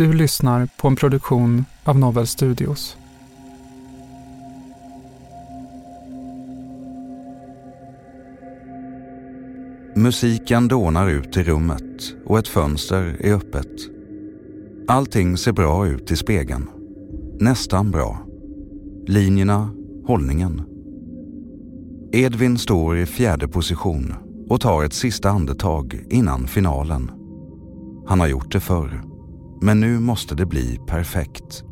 Du lyssnar på en produktion av Novel Studios. Musiken dånar ut i rummet och ett fönster är öppet. Allting ser bra ut i spegeln. Nästan bra. Linjerna, hållningen. Edvin står i fjärde position och tar ett sista andetag innan finalen. Han har gjort det förr, men nu måste det bli perfekt.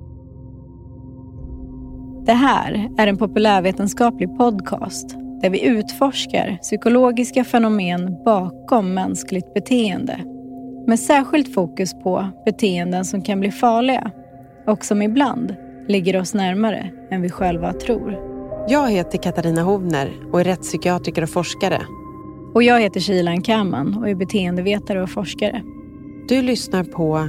Det här är en populärvetenskaplig podcast där vi utforskar psykologiska fenomen bakom mänskligt beteende. Med särskilt fokus på beteenden som kan bli farliga och som ibland ligger oss närmare än vi själva tror. Jag heter Katarina Hovner och är rättspsykiatriker och forskare. Och jag heter Shilan Kaman och är beteendevetare och forskare. Du lyssnar på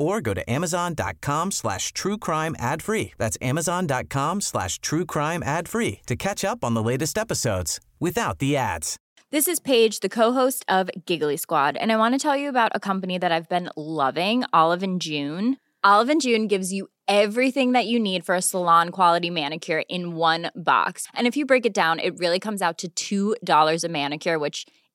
or go to amazon.com slash true crime ad free. That's amazon.com slash true crime ad free to catch up on the latest episodes without the ads. This is Paige, the co-host of Giggly Squad, and I want to tell you about a company that I've been loving, Olive and June. Olive and June gives you everything that you need for a salon quality manicure in one box. And if you break it down, it really comes out to $2 a manicure, which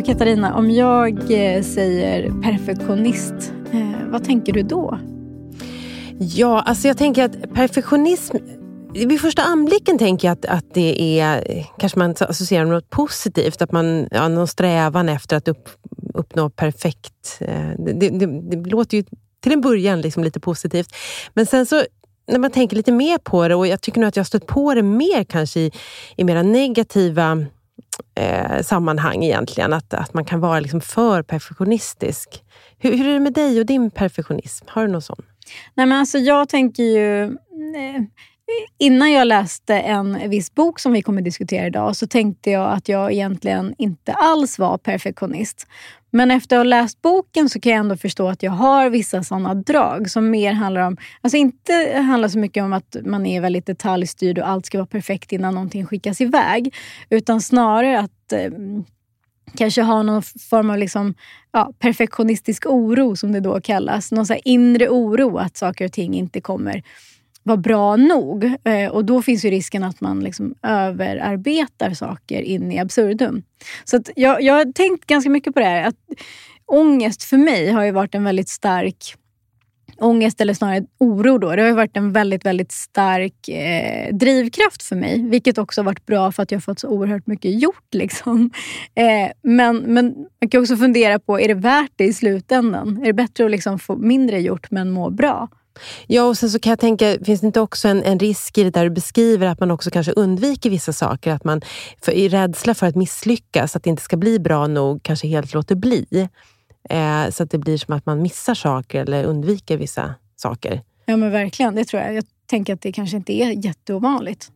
Du Katarina, om jag eh, säger perfektionist, eh, vad tänker du då? Ja, alltså jag tänker att perfektionism vid första anblicken tänker jag att, att det är, kanske man associerar med något positivt, att man har någon strävan efter att upp, uppnå perfekt. Eh, det, det, det, det låter ju till en början liksom lite positivt. Men sen så när man tänker lite mer på det, och jag tycker nog att jag har stött på det mer kanske i, i mera negativa eh, sammanhang egentligen. Att, att man kan vara liksom för perfektionistisk. Hur, hur är det med dig och din perfektionism? Har du någon sån? Nej, men alltså, jag tänker ju... Nej. innan jag läste en viss bok som vi kommer diskutera idag så tänkte jag att jag egentligen inte alls var perfektionist. Men efter att ha läst boken så kan jag ändå förstå att jag har vissa sådana drag som mer handlar om, alltså inte handlar så mycket om att man är väldigt detaljstyrd och allt ska vara perfekt innan någonting skickas iväg. Utan snarare att eh, kanske ha någon form av liksom, ja, perfektionistisk oro, som det då kallas. Någon så inre oro att saker och ting inte kommer vara bra nog. Eh, och Då finns ju risken att man liksom överarbetar saker in i absurdum. Så att jag, jag har tänkt ganska mycket på det här. Att ångest för mig har ju varit en väldigt stark ångest eller snarare oro då, det har varit en väldigt, väldigt stark eh, drivkraft för mig. Vilket också har varit bra för att jag har fått så oerhört mycket gjort. Liksom. Eh, men, men man kan också fundera på, är det värt det i slutändan? Är det bättre att liksom få mindre gjort men må bra? Ja, och sen så kan jag tänka, finns det inte också en, en risk i det där du beskriver, att man också kanske undviker vissa saker? Att man för, i rädsla för att misslyckas, att det inte ska bli bra nog, kanske helt låter bli. Eh, så att det blir som att man missar saker eller undviker vissa saker. Ja, men verkligen. Det tror jag. Jag tänker att det kanske inte är jätteovanligt.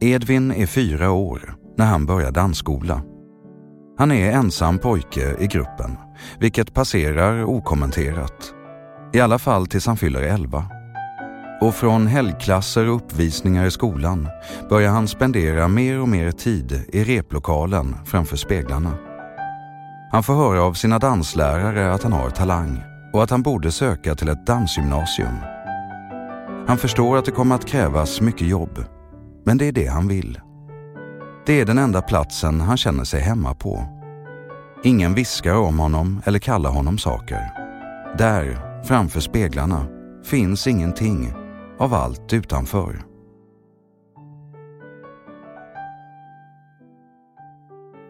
Edvin är fyra år när han börjar dansskola. Han är ensam pojke i gruppen, vilket passerar okommenterat. I alla fall tills han fyller elva. Och från helgklasser och uppvisningar i skolan börjar han spendera mer och mer tid i replokalen framför speglarna. Han får höra av sina danslärare att han har talang och att han borde söka till ett dansgymnasium. Han förstår att det kommer att krävas mycket jobb, men det är det han vill. Det är den enda platsen han känner sig hemma på. Ingen viskar om honom eller kallar honom saker. Där, framför speglarna, finns ingenting av allt utanför.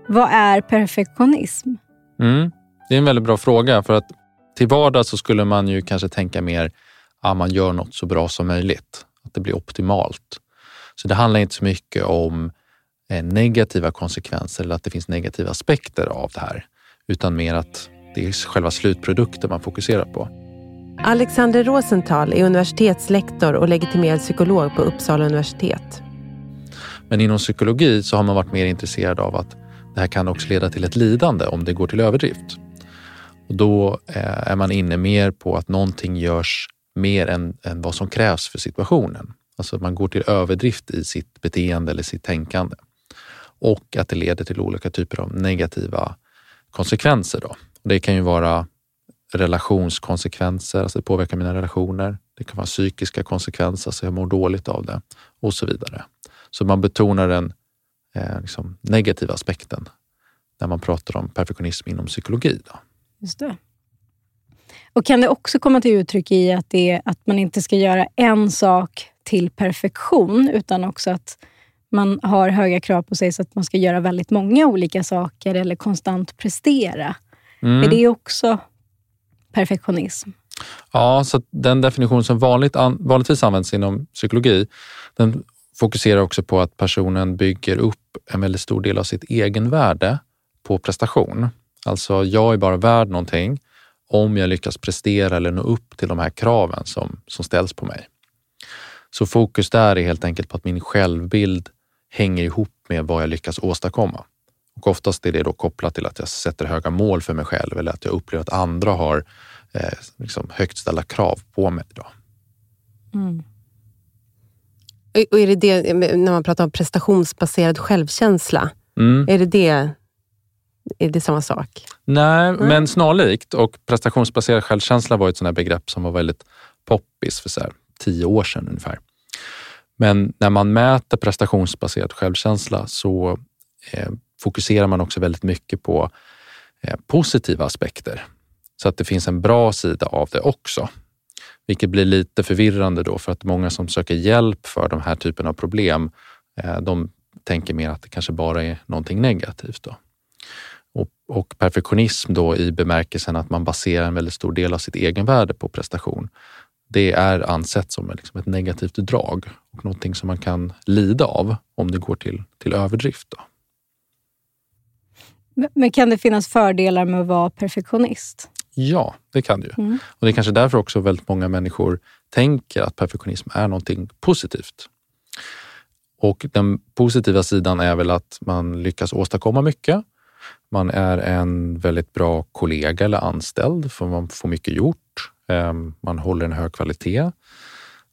Vad är perfektionism? Mm. Det är en väldigt bra fråga för att till vardags så skulle man ju kanske tänka mer att man gör något så bra som möjligt, att det blir optimalt. Så det handlar inte så mycket om negativa konsekvenser eller att det finns negativa aspekter av det här, utan mer att det är själva slutprodukten man fokuserar på. Alexander Rosenthal är universitetslektor och legitimerad psykolog på Uppsala universitet. Men inom psykologi så har man varit mer intresserad av att det här kan också leda till ett lidande om det går till överdrift. Och då eh, är man inne mer på att någonting görs mer än, än vad som krävs för situationen. Alltså att man går till överdrift i sitt beteende eller sitt tänkande. Och att det leder till olika typer av negativa konsekvenser. Då. Det kan ju vara relationskonsekvenser, alltså det påverkar mina relationer. Det kan vara psykiska konsekvenser, alltså jag mår dåligt av det och så vidare. Så man betonar den eh, liksom negativa aspekten när man pratar om perfektionism inom psykologi. Då. Just det. Och Kan det också komma till uttryck i att, det, att man inte ska göra en sak till perfektion, utan också att man har höga krav på sig så att man ska göra väldigt många olika saker eller konstant prestera? Mm. Är det också perfektionism? Ja, så den definition som vanligt, vanligtvis används inom psykologi, den fokuserar också på att personen bygger upp en väldigt stor del av sitt egenvärde på prestation. Alltså, jag är bara värd någonting om jag lyckas prestera eller nå upp till de här kraven som, som ställs på mig. Så fokus där är helt enkelt på att min självbild hänger ihop med vad jag lyckas åstadkomma. Och oftast är det då kopplat till att jag sätter höga mål för mig själv eller att jag upplever att andra har eh, liksom högt ställda krav på mig. Då. Mm. Och är det det, när man pratar om prestationsbaserad självkänsla, mm. är det det är det samma sak? Nej, mm. men snarlikt. Och prestationsbaserad självkänsla var ett sånt begrepp som var väldigt poppis för så tio år sedan ungefär. Men när man mäter prestationsbaserad självkänsla så eh, fokuserar man också väldigt mycket på eh, positiva aspekter. Så att det finns en bra sida av det också. Vilket blir lite förvirrande då för att många som söker hjälp för de här typen av problem, eh, de tänker mer att det kanske bara är någonting negativt. Då. Och, och, perfektionism då i bemärkelsen att man baserar en väldigt stor del av sitt egenvärde på prestation. Det är ansett som liksom ett negativt drag och någonting som man kan lida av om det går till, till överdrift. Då. Men kan det finnas fördelar med att vara perfektionist? Ja, det kan det ju. Mm. Och det är kanske därför också väldigt många människor tänker att perfektionism är någonting positivt. Och den positiva sidan är väl att man lyckas åstadkomma mycket. Man är en väldigt bra kollega eller anställd för man får mycket gjort. Ehm, man håller en hög kvalitet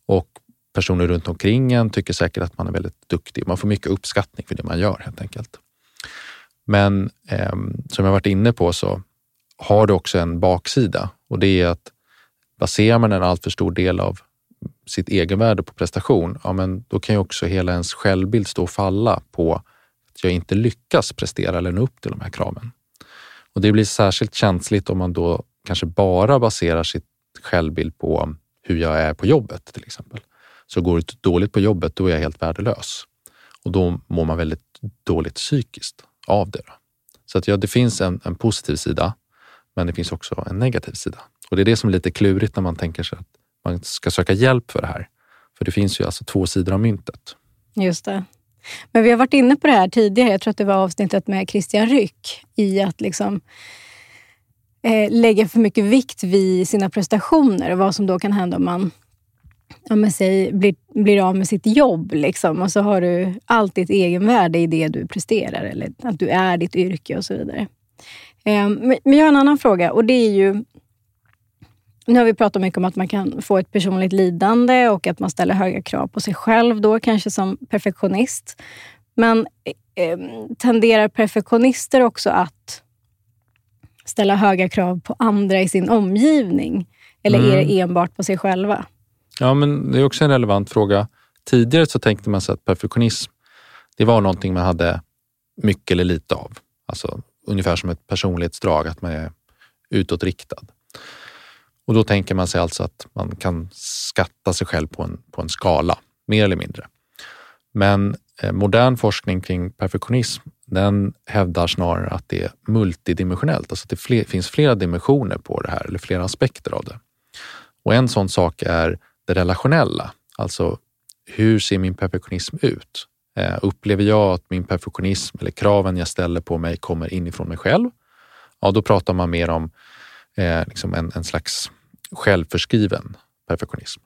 och personer runt omkring en tycker säkert att man är väldigt duktig. Man får mycket uppskattning för det man gör helt enkelt. Men eh, som jag varit inne på så har det också en baksida och det är att baserar man en alltför stor del av sitt egenvärde på prestation, ja, men då kan ju också hela ens självbild stå och falla på att jag inte lyckas prestera eller nå upp till de här kraven. Och det blir särskilt känsligt om man då kanske bara baserar sitt självbild på hur jag är på jobbet till exempel. Så går det dåligt på jobbet, då är jag helt värdelös. Och då mår man väldigt dåligt psykiskt av det. Så att ja, det finns en, en positiv sida, men det finns också en negativ sida. Och det är det som är lite klurigt när man tänker sig att man ska söka hjälp för det här. För det finns ju alltså två sidor av myntet. Just det. Men vi har varit inne på det här tidigare, jag tror att det var avsnittet med Christian Ryck, i att liksom eh, lägga för mycket vikt vid sina prestationer och vad som då kan hända om man ja, men säg, blir, blir av med sitt jobb. Liksom, och så har du allt ditt egenvärde i det du presterar eller att du är ditt yrke och så vidare. Eh, men, jag har en annan fråga och det är ju nu har vi pratat mycket om att man kan få ett personligt lidande och att man ställer höga krav på sig själv då, kanske som perfektionist. Men eh, eh tenderar perfektionister också att ställa höga krav på andra i sin omgivning? Eller mm. är det mm. enbart på sig själva? Ja, men det är också en relevant fråga. Tidigare så tänkte man sig att perfektionism, det var någonting man hade mycket eller lite av. Alltså ungefär som ett personlighetsdrag, att man är utåtriktad. Och då tänker man sig alltså att man kan skatta sig själv på en, på en skala, mer eller mindre. Men eh, modern forskning kring perfektionism, den hävdar snarare att det är multidimensionellt, alltså att det fler, finns flera dimensioner på det här, eller flera aspekter av det. Och en sån sak är det relationella, alltså hur ser min perfektionism ut? Eh, upplever jag att min perfektionism eller kraven jag ställer på mig kommer inifrån mig själv? Ja, då pratar man mer om eh, liksom en, en slags självförskriven perfektionism.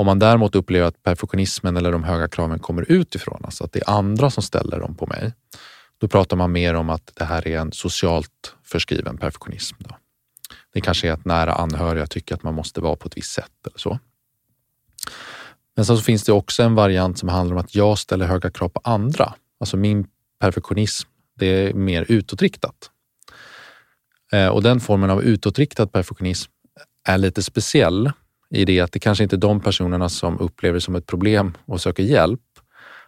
Om man däremot upplever att perfektionismen eller de höga kraven kommer utifrån, alltså att det är andra som ställer dem på mig, då pratar man mer om att det här är en socialt förskriven perfektionism. Då. Det kanske är att nära anhöriga tycker att man måste vara på ett visst sätt eller så. Men så finns det också en variant som handlar om att jag ställer höga krav på andra. Alltså min perfektionism, det är mer utåtriktat. Eh, och den formen av utåtriktad perfektionism är lite speciell i det att det kanske inte är de personerna som upplever det som ett problem och söker hjälp.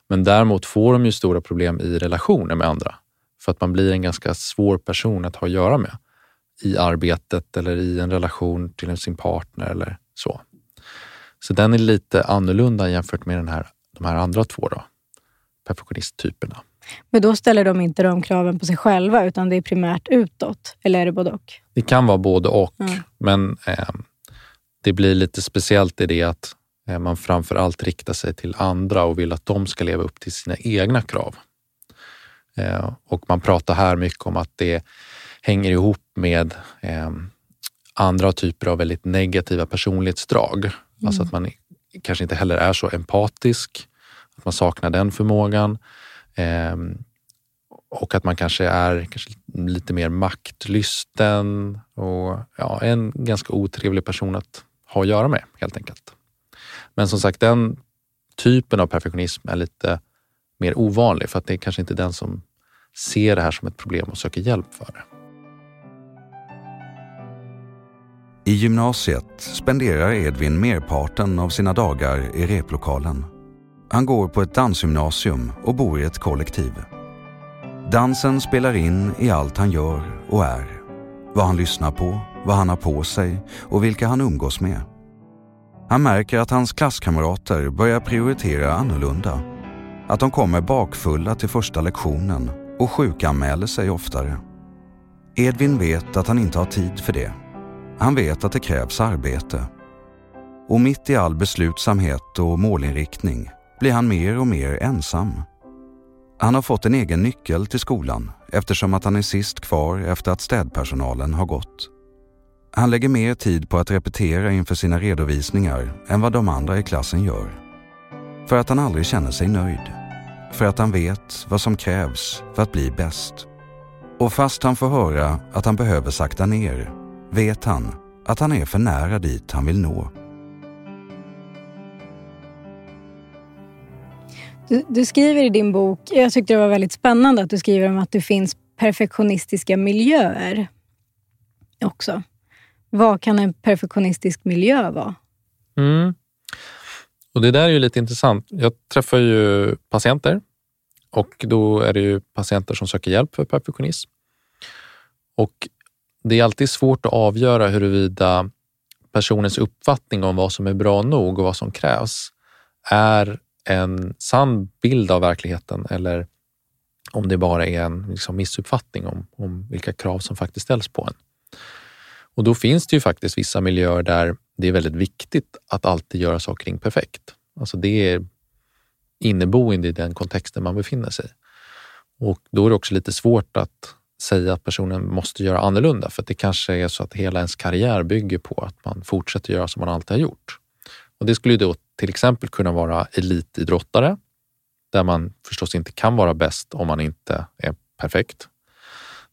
Men däremot får de ju stora problem i relationer med andra. För att man blir en ganska svår person att ha att göra med i arbetet eller i en relation till sin partner eller så. Så den är lite annorlunda jämfört med den här, de här andra två då, perfektionisttyperna. Men då ställer de inte de kraven på sig själva, utan det är primärt utåt? Eller är det både och? Det kan vara både och, mm. men eh, det blir lite speciellt i det att eh, man framför allt riktar sig till andra och vill att de ska leva upp till sina egna krav. Eh, och man pratar här mycket om att det hänger ihop med eh, andra typer av väldigt negativa personlighetsdrag. Mm. Alltså att man kanske inte heller är så empatisk, att man saknar den förmågan. Och att man kanske är kanske lite mer maktlysten och ja, en ganska otrevlig person att ha att göra med helt enkelt. Men som sagt, den typen av perfektionism är lite mer ovanlig för att det är kanske inte den som ser det här som ett problem och söker hjälp för det. I gymnasiet spenderar Edvin merparten av sina dagar i replokalen. Han går på ett dansgymnasium och bor i ett kollektiv. Dansen spelar in i allt han gör och är. Vad han lyssnar på, vad han har på sig och vilka han umgås med. Han märker att hans klasskamrater börjar prioritera annorlunda. Att de kommer bakfulla till första lektionen och sjukanmäler sig oftare. Edvin vet att han inte har tid för det. Han vet att det krävs arbete. Och mitt i all beslutsamhet och målinriktning blir han mer och mer ensam. Han har fått en egen nyckel till skolan eftersom att han är sist kvar efter att städpersonalen har gått. Han lägger mer tid på att repetera inför sina redovisningar än vad de andra i klassen gör. För att han aldrig känner sig nöjd. För att han vet vad som krävs för att bli bäst. Och fast han får höra att han behöver sakta ner vet han att han är för nära dit han vill nå. Du, du, skriver i din bok, jag tyckte det var väldigt spännande att du skriver om att det finns perfektionistiska miljöer också. Vad kan en perfektionistisk miljö vara? Mm. Och Det där är ju lite intressant. Jag träffar ju patienter och då är det ju patienter som söker hjälp för perfektionism. Och det är alltid svårt att avgöra huruvida personens uppfattning om vad som är bra nog och vad som krävs är en sann bild av verkligheten eller om det bara är en liksom, missuppfattning om, om vilka krav som faktiskt ställs på en. Och då finns det ju faktiskt vissa miljöer där det är väldigt viktigt att alltid göra saker kring perfekt. Alltså det är inneboende i den kontexten man befinner sig i. Och då är det också lite svårt att säga att personen måste göra annorlunda för det kanske är så att hela ens karriär bygger på att man fortsätter göra som man alltid har gjort. Och det skulle då till exempel kunna vara elitidrottare där man förstås inte kan vara bäst om man inte är perfekt.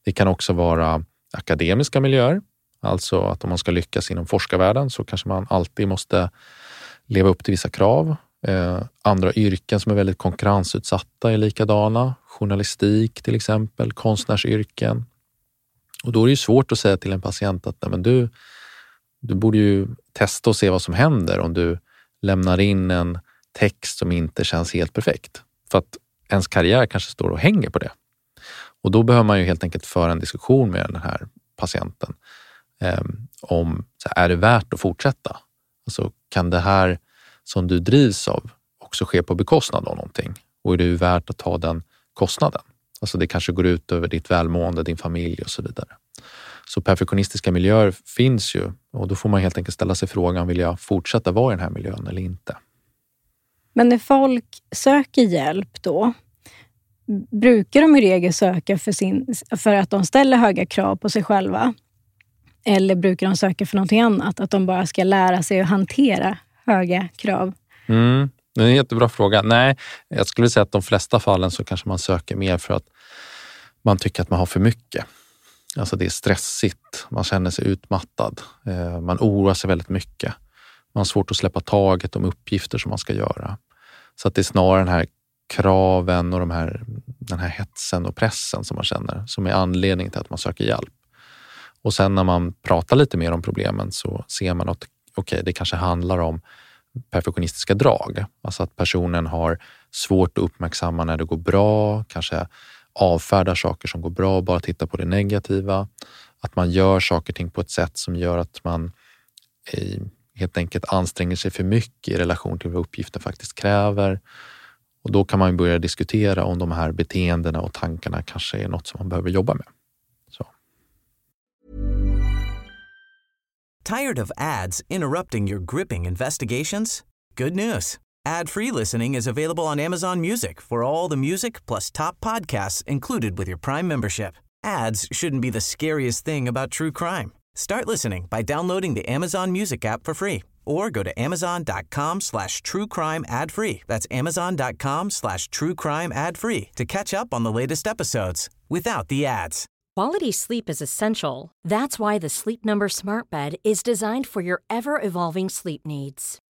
Det kan också vara akademiska miljöer, alltså att om man ska lyckas inom forskarvärlden så kanske man alltid måste leva upp till vissa krav. Eh, andra yrken som är väldigt konkurrensutsatta är likadana. Journalistik till exempel, konstnärsyrken. Och då är det ju svårt att säga till en patient att Nej, men du, du borde ju testa och se vad som händer om du lämnar in en text som inte känns helt perfekt. För att ens karriär kanske står och hänger på det. Och då behöver man ju helt enkelt föra en diskussion med den här patienten eh, om, så här, är det värt att fortsätta? Alltså, kan det här som du drivs av också ske på bekostnad av någonting? Och är det värt att ta den kostnaden? Alltså det kanske går ut över ditt välmående, din familj och så vidare. Så perfektionistiska miljöer finns ju och då får man helt enkelt ställa sig frågan, vill jag fortsätta vara i den här miljön eller inte? Men när folk söker hjälp då, brukar de i regel söka för, sin, för att de ställer höga krav på sig själva? Eller brukar de söka för någonting annat? Att de bara ska lära sig att hantera höga krav? Mm, det är en jättebra fråga. Nej, jag skulle säga att de flesta fallen så kanske man söker mer för att man tycker att man har för mycket. Alltså det är stressigt, man känner sig utmattad, eh, man oroar sig väldigt mycket. Man har svårt att släppa taget om uppgifter som man ska göra. Så att det är snarare den här kraven och de här, den här hetsen och pressen som man känner som är anledningen till att man söker hjälp. Och sen när man pratar lite mer om problemen så ser man att okay, det kanske handlar om perfektionistiska drag. Alltså att personen har svårt att uppmärksamma när det går bra, kanske avfärdar saker som går bra och bara tittar på det negativa. Att man gör saker och ting på ett sätt som gör att man eh, helt enkelt anstränger sig för mycket i relation till vad uppgiften faktiskt kräver. Och då kan man börja diskutera om de här beteendena och tankarna kanske är något som man behöver jobba med. Så. Tired of ads interrupting your gripping investigations? Good news! Ad-free listening is available on Amazon Music for all the music plus top podcasts included with your Prime membership. Ads shouldn't be the scariest thing about true crime. Start listening by downloading the Amazon Music app for free or go to amazon.com slash true crime ad free. That's amazon.com slash true crime ad free to catch up on the latest episodes without the ads. Quality sleep is essential. That's why the Sleep Number Smart Bed is designed for your ever evolving sleep needs.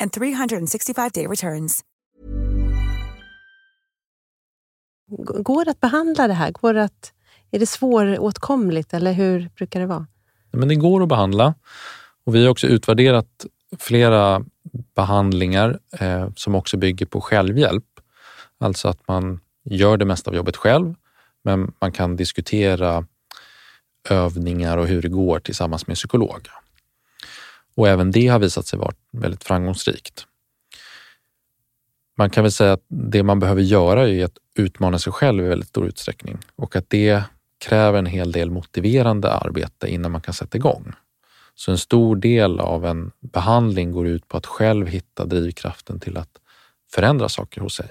and 365-day returns. Går det att behandla det här? Går det att, är det svåråtkomligt eller hur brukar det vara? Men det går att behandla och vi har också utvärderat flera behandlingar eh, som också bygger på självhjälp. Alltså att man gör det mesta av jobbet själv, men man kan diskutera övningar och hur det går tillsammans med psykolog. Och även det har visat sig vara väldigt framgångsrikt. Man kan väl säga att det man behöver göra är att utmana sig själv i väldigt stor utsträckning och att det kräver en hel del motiverande arbete innan man kan sätta igång. Så en stor del av en behandling går ut på att själv hitta drivkraften till att förändra saker hos sig.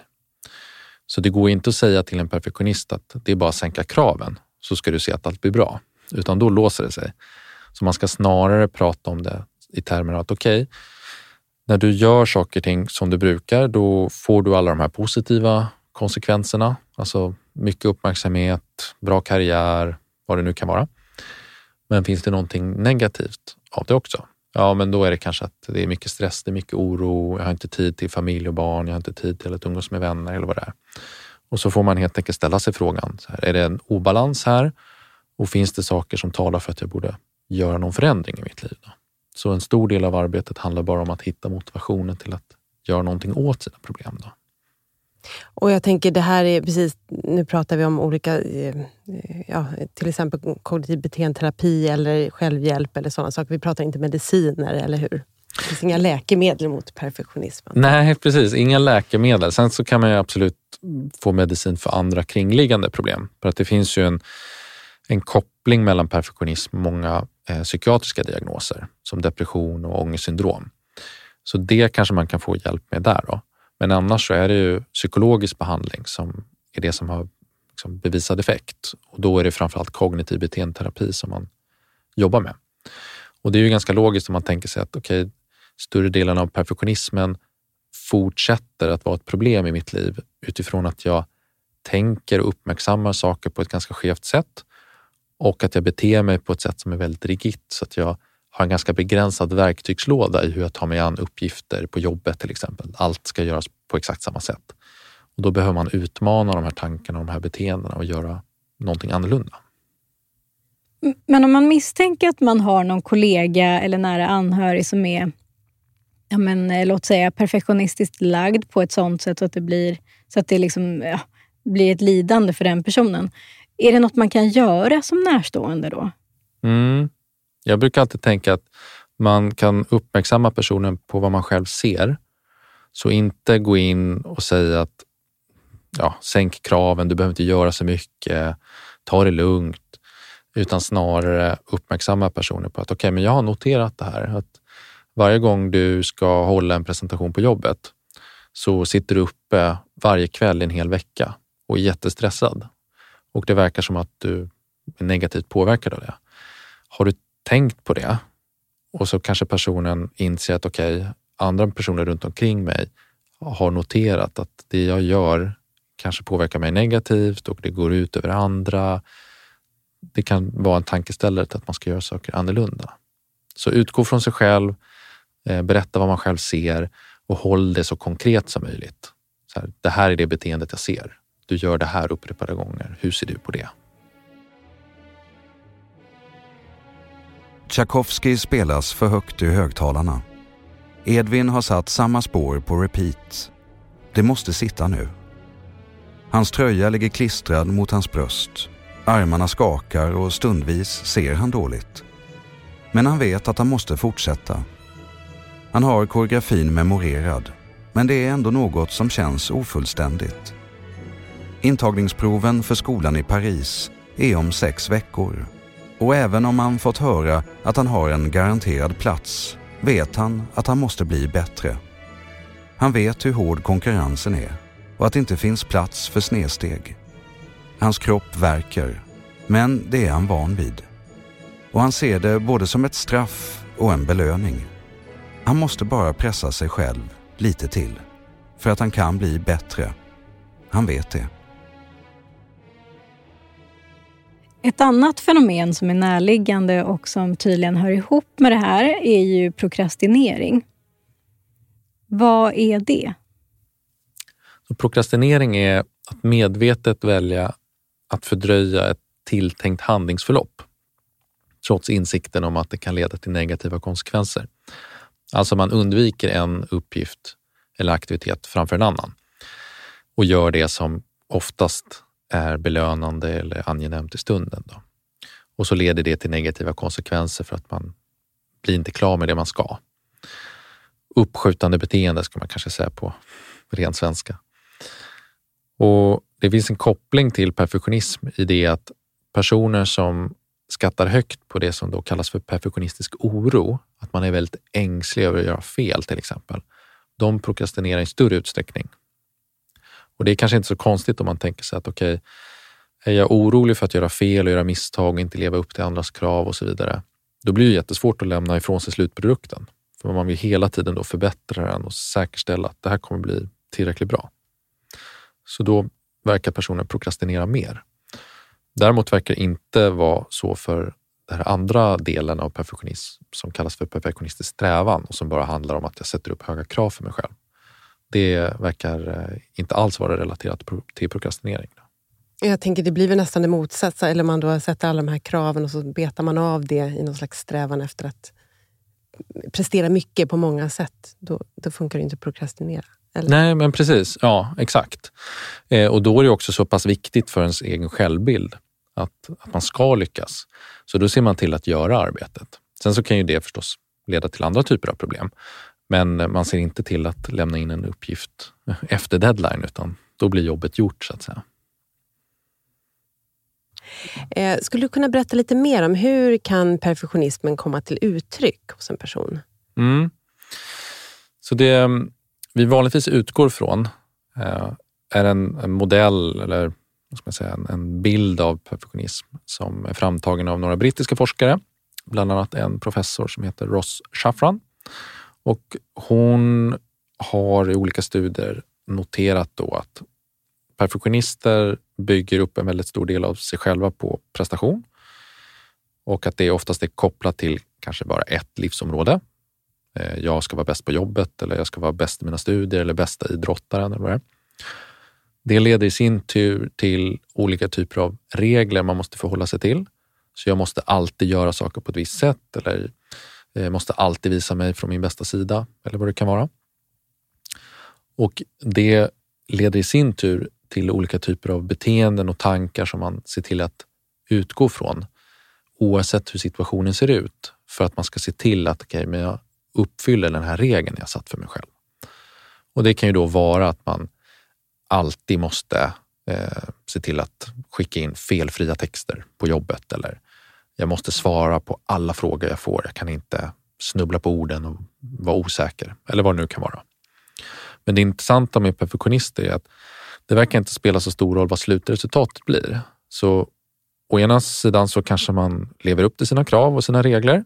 Så det går inte att säga till en perfektionist att det är bara att sänka kraven så ska du se att allt blir bra, utan då låser det sig. Så man ska snarare prata om det i termer av att okej, okay, när du gör saker och ting som du brukar, då får du alla de här positiva konsekvenserna. Alltså mycket uppmärksamhet, bra karriär, vad det nu kan vara. Men finns det någonting negativt av det också? Ja, men då är det kanske att det är mycket stress, det är mycket oro, jag har inte tid till familj och barn, jag har inte tid till att umgås med vänner eller vad det är. Och så får man helt enkelt ställa sig frågan, här, är det en obalans här? Och finns det saker som talar för att jag borde göra någon förändring i mitt liv? Då? Så en stor del av arbetet handlar bara om att hitta motivationen till att göra någonting åt sina problem. Då. Och jag tänker det här är precis, nu pratar vi om olika, eh, ja, till exempel kognitiv beteendeterapi eller självhjälp eller sådana saker. Vi pratar inte mediciner, eller hur? Det finns inga läkemedel mot perfektionismen. Nej, precis. Inga läkemedel. Sen så kan man ju absolut få medicin för andra kringliggande problem. För att det finns ju en, en koppling mellan perfektionism och många eh, psykiatriska diagnoser som depression och ångestsyndrom. Så det kanske man kan få hjälp med där. Då. Men annars så är det ju psykologisk behandling som är det som har liksom bevisad effekt och då är det framförallt kognitiv beteendeterapi som man jobbar med. Och det är ju ganska logiskt om man tänker sig att okej, okay, större delen av perfektionismen fortsätter att vara ett problem i mitt liv utifrån att jag tänker och uppmärksammar saker på ett ganska skevt sätt och att jag beter mig på ett sätt som är väldigt rigitt så att jag har en ganska begränsad verktygslåda i hur jag tar mig an uppgifter på jobbet till exempel. Allt ska göras på exakt samma sätt. Och då behöver man utmana de här tankarna och de här beteendena och göra någonting annorlunda. Men om man misstänker att man har någon kollega eller nära anhörig som är ja men, eh, låt säga perfektionistiskt lagd på ett sånt sätt att det blir, så att det liksom, ja, blir ett lidande för den personen. Är det något man kan göra som närstående då? Mm. Jag brukar alltid tänka att man kan uppmärksamma personen på vad man själv ser. Så inte gå in och säga att ja, sänk kraven, du behöver inte göra så mycket, ta det lugnt. Utan snarare uppmärksamma personen på att okej, okay, men jag har noterat det här. Att varje gång du ska hålla en presentation på jobbet så sitter du uppe varje kväll i en hel vecka och är jättestressad. Och det verkar som att du är negativt påverkad av det. Har du tänkt på det och så kanske personen inser att okej, okay, andra personer runt omkring mig har noterat att det jag gör kanske påverkar mig negativt och det går ut över andra. Det kan vara en tankeställare till att man ska göra saker annorlunda. Så utgå från sig själv, eh, berätta vad man själv ser och håll det så konkret som möjligt. Så här, det här är det beteendet jag ser. Du gör det här upprepade gånger. Hur ser du på det? Tchaikovsky spelas för högt i högtalarna. Edvin har satt samma spår på repeat. Det måste sitta nu. Hans tröja ligger klistrad mot hans bröst. Armarna skakar och stundvis ser han dåligt. Men han vet att han måste fortsätta. Han har koreografin memorerad, men det är ändå något som känns ofullständigt. Intagningsproven för skolan i Paris är om sex veckor och även om han fått höra att han har en garanterad plats vet han att han måste bli bättre. Han vet hur hård konkurrensen är och att det inte finns plats för snedsteg. Hans kropp verkar, men det är han van vid. Och han ser det både som ett straff och en belöning. Han måste bara pressa sig själv lite till för att han kan bli bättre. Han vet det. Ett annat fenomen som är närliggande och som tydligen hör ihop med det här är ju prokrastinering. Vad är det? Så prokrastinering är att medvetet välja att fördröja ett tilltänkt handlingsförlopp trots insikten om att det kan leda till negativa konsekvenser. Alltså man undviker en uppgift eller aktivitet framför en annan och gör det som oftast är belönande eller angenämt i stunden. Då. Och så leder det till negativa konsekvenser för att man blir inte klar med det man ska. Uppskjutande beteende ska man kanske säga på ren svenska. Och Det finns en koppling till perfektionism i det att personer som skattar högt på det som då kallas för perfektionistisk oro, att man är väldigt ängslig över att göra fel till exempel, de prokrastinerar i större utsträckning. Och det är kanske inte så konstigt om man tänker sig att okej, okay, är jag orolig för att göra fel och göra misstag och inte leva upp till andras krav och så vidare, då blir det jättesvårt att lämna ifrån sig slutprodukten. För man vill hela tiden då förbättra den och säkerställa att det här kommer bli tillräckligt bra. Så då verkar personen prokrastinera mer. Däremot verkar det inte vara så för den här andra delen av perfektionism som kallas för perfektionistisk strävan och som bara handlar om att jag sätter upp höga krav för mig själv. Det verkar eh, inte alls vara relaterat till prokrastinering. Jag tänker det blir väl nästan det motsatta, eller man då sätter alla de här kraven och så betar man av det i någon slags strävan efter att prestera mycket på många sätt. Då, då funkar det inte att prokrastinera. Eller? Nej, men precis. Ja, exakt. Eh, och då är det också så pass viktigt för ens egen självbild att, att man ska lyckas. Så då ser man till att göra arbetet. Sen så kan ju det förstås leda till andra typer av problem. Men man ser inte till att lämna in en uppgift efter deadline, utan då blir jobbet gjort så att säga. Eh, skulle du kunna berätta lite mer om hur kan perfektionismen komma till uttryck hos en person? Mm. Så det vi vanligtvis utgår från eh, är en, modell eller vad man säga, en, en, bild av perfektionism som är framtagen av några brittiska forskare, bland annat en professor som heter Ross Shafran. Och hon har i olika studier noterat då att perfektionister bygger upp en väldigt stor del av sig själva på prestation och att det oftast är kopplat till kanske bara ett livsområde. Eh, jag ska vara bäst på jobbet eller jag ska vara bäst i mina studier eller bästa idrottaren. Eller vad det, det leder i sin tur till olika typer av regler man måste förhålla sig till. Så jag måste alltid göra saker på ett visst sätt eller jag måste alltid visa mig från min bästa sida eller vad det kan vara. Och det leder i sin tur till olika typer av beteenden och tankar som man ser till att utgå från oavsett hur situationen ser ut för att man ska se till att okay, men jag uppfyller den här regeln jag satt för mig själv. Och Det kan ju då vara att man alltid måste eh, se till att skicka in felfria texter på jobbet eller jag måste svara på alla frågor jag får. Jag kan inte snubbla på orden och vara osäker eller vad det nu kan vara. Men det intressanta med perfektionister är att det verkar inte spela så stor roll vad slutresultatet blir. Så å ena sidan så kanske man lever upp till sina krav och sina regler.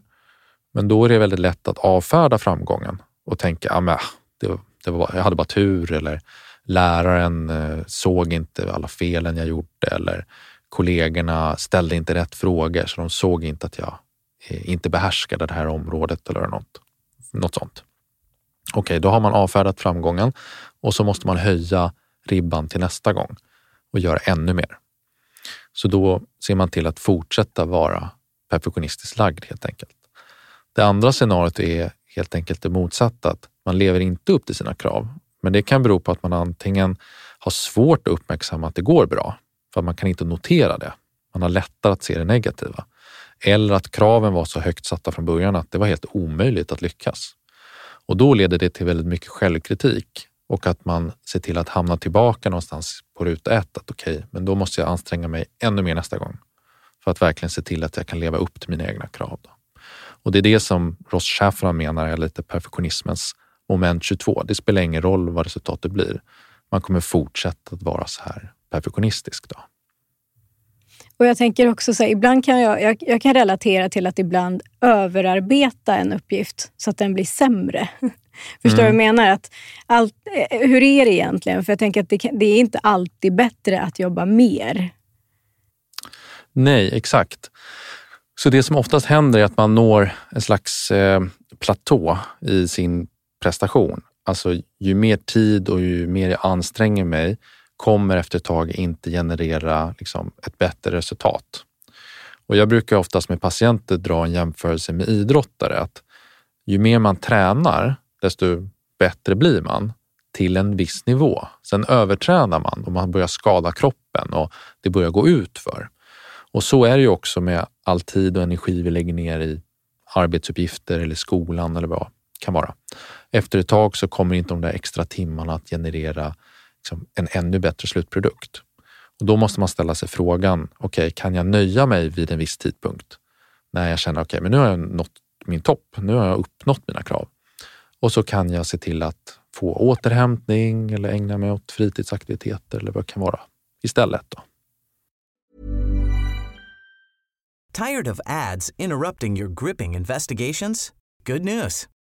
Men då är det väldigt lätt att avfärda framgången och tänka, att ah, det, det var, jag hade bara tur eller läraren eh, såg inte alla felen jag gjorde eller kollegorna ställde inte rätt frågor så de såg inte att jag eh, inte behärskade det här området eller något, något sånt. Okej, okay, då har man avfärdat framgången och så måste man höja ribban till nästa gång och göra ännu mer. Så då ser man till att fortsätta vara perfektionistiskt lagd helt enkelt. Det andra scenariot är helt enkelt det motsatta, att man lever inte upp till sina krav. Men det kan bero på att man antingen har svårt att uppmärksamma att det går bra, för att man kan inte notera det. Man har lättare att se det negativa. Eller att kraven var så högt satta från början att det var helt omöjligt att lyckas. Och då leder det till väldigt mycket självkritik och att man ser till att hamna tillbaka någonstans på ruta ett. Att okej, okay, men då måste jag anstränga mig ännu mer nästa gång för att verkligen se till att jag kan leva upp till mina egna krav. Då. Och det är det som Ross Schaffran menar är lite perfektionismens moment 22. Det spelar ingen roll vad resultatet blir. Man kommer fortsätta att vara så här perfektionistisk. Då. Och jag tänker också så här, ibland kan jag, jag, jag, kan relatera till att ibland överarbeta en uppgift så att den blir sämre. Förstår du mm. vad jag menar? Att allt, eh, hur är det egentligen? För jag tänker att det, det, är inte alltid bättre att jobba mer. Nej, exakt. Så det som oftast händer är att man når en slags eh, platå i sin prestation. Alltså ju mer tid och ju mer jag anstränger mig kommer efter ett tag inte generera liksom, ett bättre resultat. Och jag brukar oftast med patienter dra en jämförelse med idrottare. att Ju mer man tränar, desto bättre blir man till en viss nivå. Sen övertränar man och man börjar skada kroppen och det börjar gå ut för. Och så är det ju också med all tid och energi vi lägger ner i arbetsuppgifter eller skolan eller vad det kan vara. Efter ett tag så kommer inte de där extra timmarna att generera liksom en ännu bättre slutprodukt. Och då måste man ställa sig frågan, okej, okay, kan jag nöja mig vid en viss tidpunkt? När jag känner, okej, okay, men nu har jag nått min topp, nu har jag uppnått mina krav. Och så kan jag se till att få återhämtning eller ägna mig åt fritidsaktiviteter eller vad det kan vara istället. Då. Tired of ads interrupting your gripping investigations? Good news.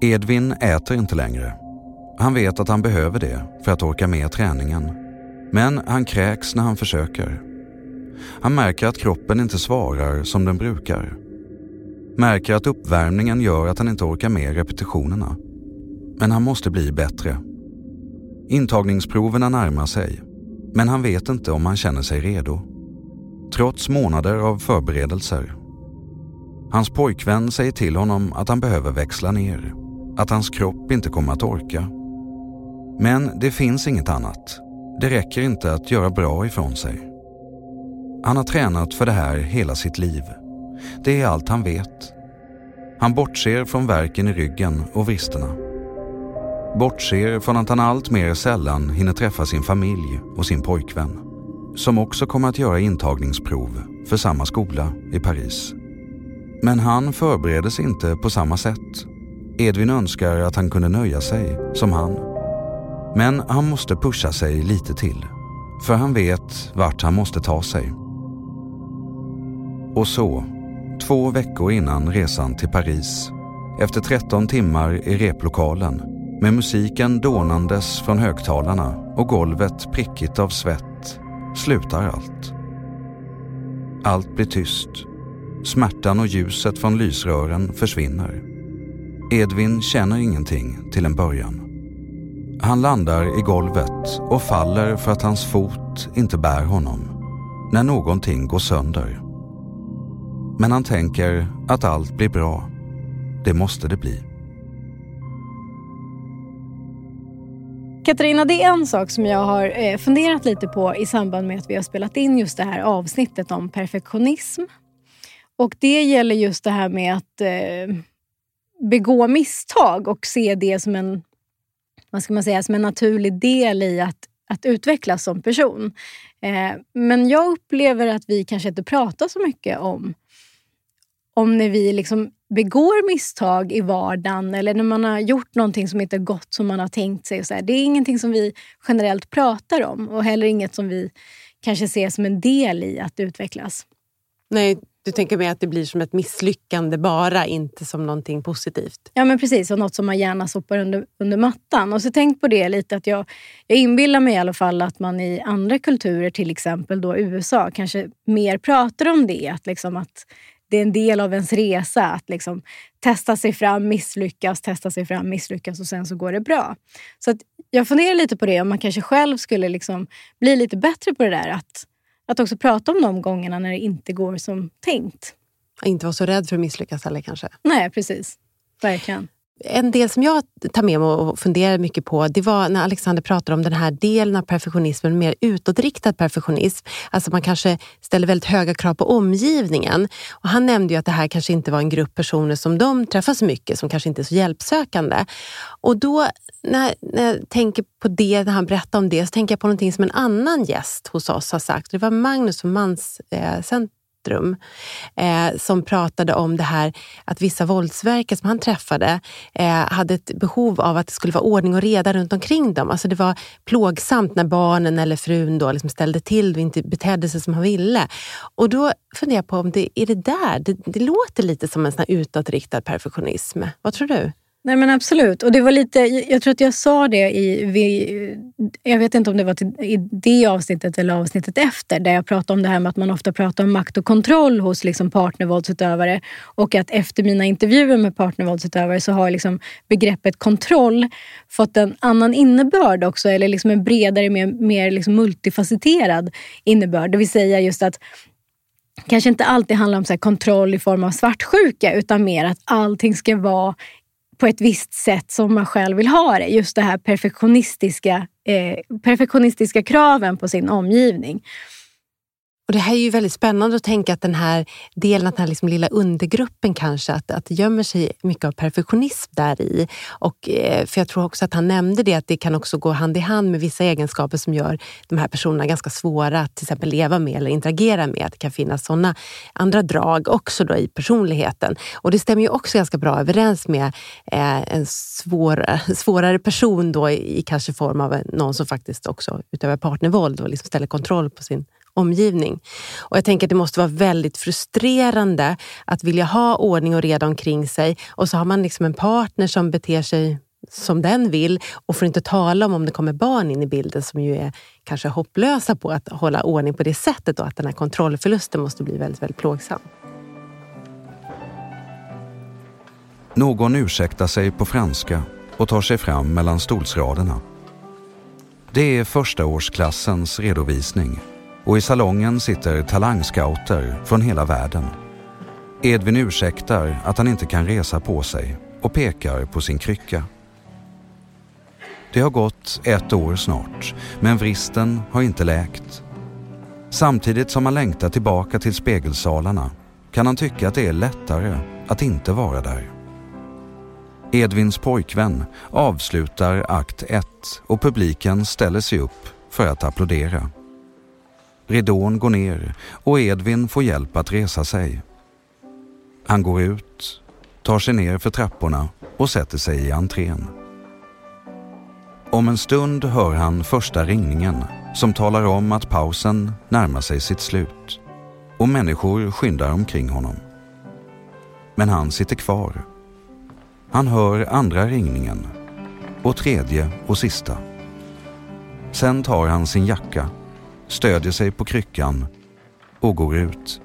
Edvin äter inte längre. Han vet att han behöver det för att orka med träningen. Men han kräks när han försöker. Han märker att kroppen inte svarar som den brukar. Märker att uppvärmningen gör att han inte orkar med repetitionerna. Men han måste bli bättre. Intagningsproverna närmar sig, men han vet inte om han känner sig redo. Trots månader av förberedelser. Hans pojkvän säger till honom att han behöver växla ner, att hans kropp inte kommer att orka. Men det finns inget annat. Det räcker inte att göra bra ifrån sig. Han har tränat för det här hela sitt liv. Det är allt han vet. Han bortser från verken i ryggen och vristerna. Bortser från att han allt mer sällan hinner träffa sin familj och sin pojkvän. Som också kommer att göra intagningsprov för samma skola i Paris. Men han förbereder sig inte på samma sätt. Edvin önskar att han kunde nöja sig som han. Men han måste pusha sig lite till. För han vet vart han måste ta sig. Och så, två veckor innan resan till Paris, efter 13 timmar i replokalen med musiken dånandes från högtalarna och golvet prickigt av svett, slutar allt. Allt blir tyst. Smärtan och ljuset från lysrören försvinner. Edvin känner ingenting till en början. Han landar i golvet och faller för att hans fot inte bär honom. När någonting går sönder. Men han tänker att allt blir bra. Det måste det bli. Katarina, det är en sak som jag har eh, funderat lite på i samband med att vi har spelat in just det här avsnittet om perfektionism. Och det gäller just det här med att eh, begå misstag och se det som en vad ska man säga, som en naturlig del i att, att utvecklas som person. Eh, men jag upplever att vi kanske inte pratar så mycket om, om när vi liksom begår misstag i vardagen eller när man har gjort någonting som inte gått som man har tänkt sig. Och så här. Det är ingenting som vi generellt pratar om och heller inget som vi kanske ser som en del i att utvecklas. Nej, du tänker mer att det blir som ett misslyckande bara, inte som någonting positivt? Ja, men precis. Och något som man gärna sopar under, under mattan. Och så tänk på det lite att jag, jag inbillar mig i alla fall att man i andra kulturer, till exempel då USA, kanske mer pratar om det. Att, liksom att det är en del av ens resa att liksom testa sig fram, misslyckas, testa sig fram, misslyckas och sen så går det bra. Så att jag funderar lite på det, om man kanske själv skulle liksom bli lite bättre på det där. Att, att också prata om de gångerna när det inte går som tänkt. Inte vara så rädd för att misslyckas heller kanske? Nej, precis. Verkligen. En del som jag tar med mig och funderar mycket på, det var när Alexander pratade om den här delen av perfektionismen, mer utåtriktad perfektionism. Alltså man kanske ställer väldigt höga krav på omgivningen. Och han nämnde ju att det här kanske inte var en grupp personer som de träffar så mycket, som kanske inte är så hjälpsökande. Och då när, när jag tänker på det, när han berättade om det, så tänker jag på någonting som en annan gäst hos oss har sagt. Det var Magnus från Manscentrum eh, Centrum eh, som pratade om det här att vissa våldsverkare som han träffade eh, hade ett behov av att det skulle vara ordning och reda runt omkring dem. Alltså det var plågsamt när barnen eller frun då liksom ställde till och inte betedde sig som han ville. Och då funderar jag på om det är det där, det, det låter lite som en sån utåtriktad perfektionism. Vad tror du? Nej men absolut. Och det var lite, jag tror att jag sa det i, jag vet inte om det var till, i det avsnittet eller avsnittet efter, där jag pratade om det här med att man ofta pratar om makt och kontroll hos liksom partnervåldsutövare. Och att efter mina intervjuer med partnervåldsutövare så har liksom begreppet kontroll fått en annan innebörd också, eller liksom en bredare, mer, mer liksom multifacetterad innebörd. Det vill säga just att kanske inte alltid handlar om så kontroll i form av svartsjuka utan mer att allting ska vara på ett visst sätt som man själv vill ha det. Just det här perfektionistiska, eh, perfektionistiska kraven på sin omgivning. Och Det här är ju väldigt spännande att tänka att den här delen, den här liksom lilla undergruppen kanske, att, att det gömmer sig mycket av perfektionism där i. Och, eh, för jag tror också att han nämnde det, att det kan också gå hand i hand med vissa egenskaper som gör de här personerna ganska svåra att till exempel leva med eller interagera med. Att det kan finnas sådana andra drag också då i personligheten. Och det stämmer ju också ganska bra överens med eh, en svår, svårare person då i, i kanske form av någon som faktiskt också utövar partnervåld och liksom ställer kontroll på sin omgivning. Och jag tänker att det måste vara väldigt frustrerande att vilja ha ordning och reda omkring sig och så har man liksom en partner som beter sig som den vill och får inte tala om om det kommer barn in i bilden som ju är kanske hopplösa på att hålla ordning på det sättet och att den här kontrollförlusten måste bli väldigt, väldigt plågsam. Någon ursäktar sig på franska och tar sig fram mellan stolsraderna. Det är förstaårsklassens redovisning och i salongen sitter talangscouter från hela världen. Edvin ursäktar att han inte kan resa på sig och pekar på sin krycka. Det har gått ett år snart, men vristen har inte läkt. Samtidigt som han längtar tillbaka till spegelsalarna kan han tycka att det är lättare att inte vara där. Edvins pojkvän avslutar akt 1 och publiken ställer sig upp för att applådera. Ridån går ner och Edvin får hjälp att resa sig. Han går ut, tar sig ner för trapporna och sätter sig i entrén. Om en stund hör han första ringningen som talar om att pausen närmar sig sitt slut och människor skyndar omkring honom. Men han sitter kvar. Han hör andra ringningen och tredje och sista. Sen tar han sin jacka stödjer sig på kryckan och går ut.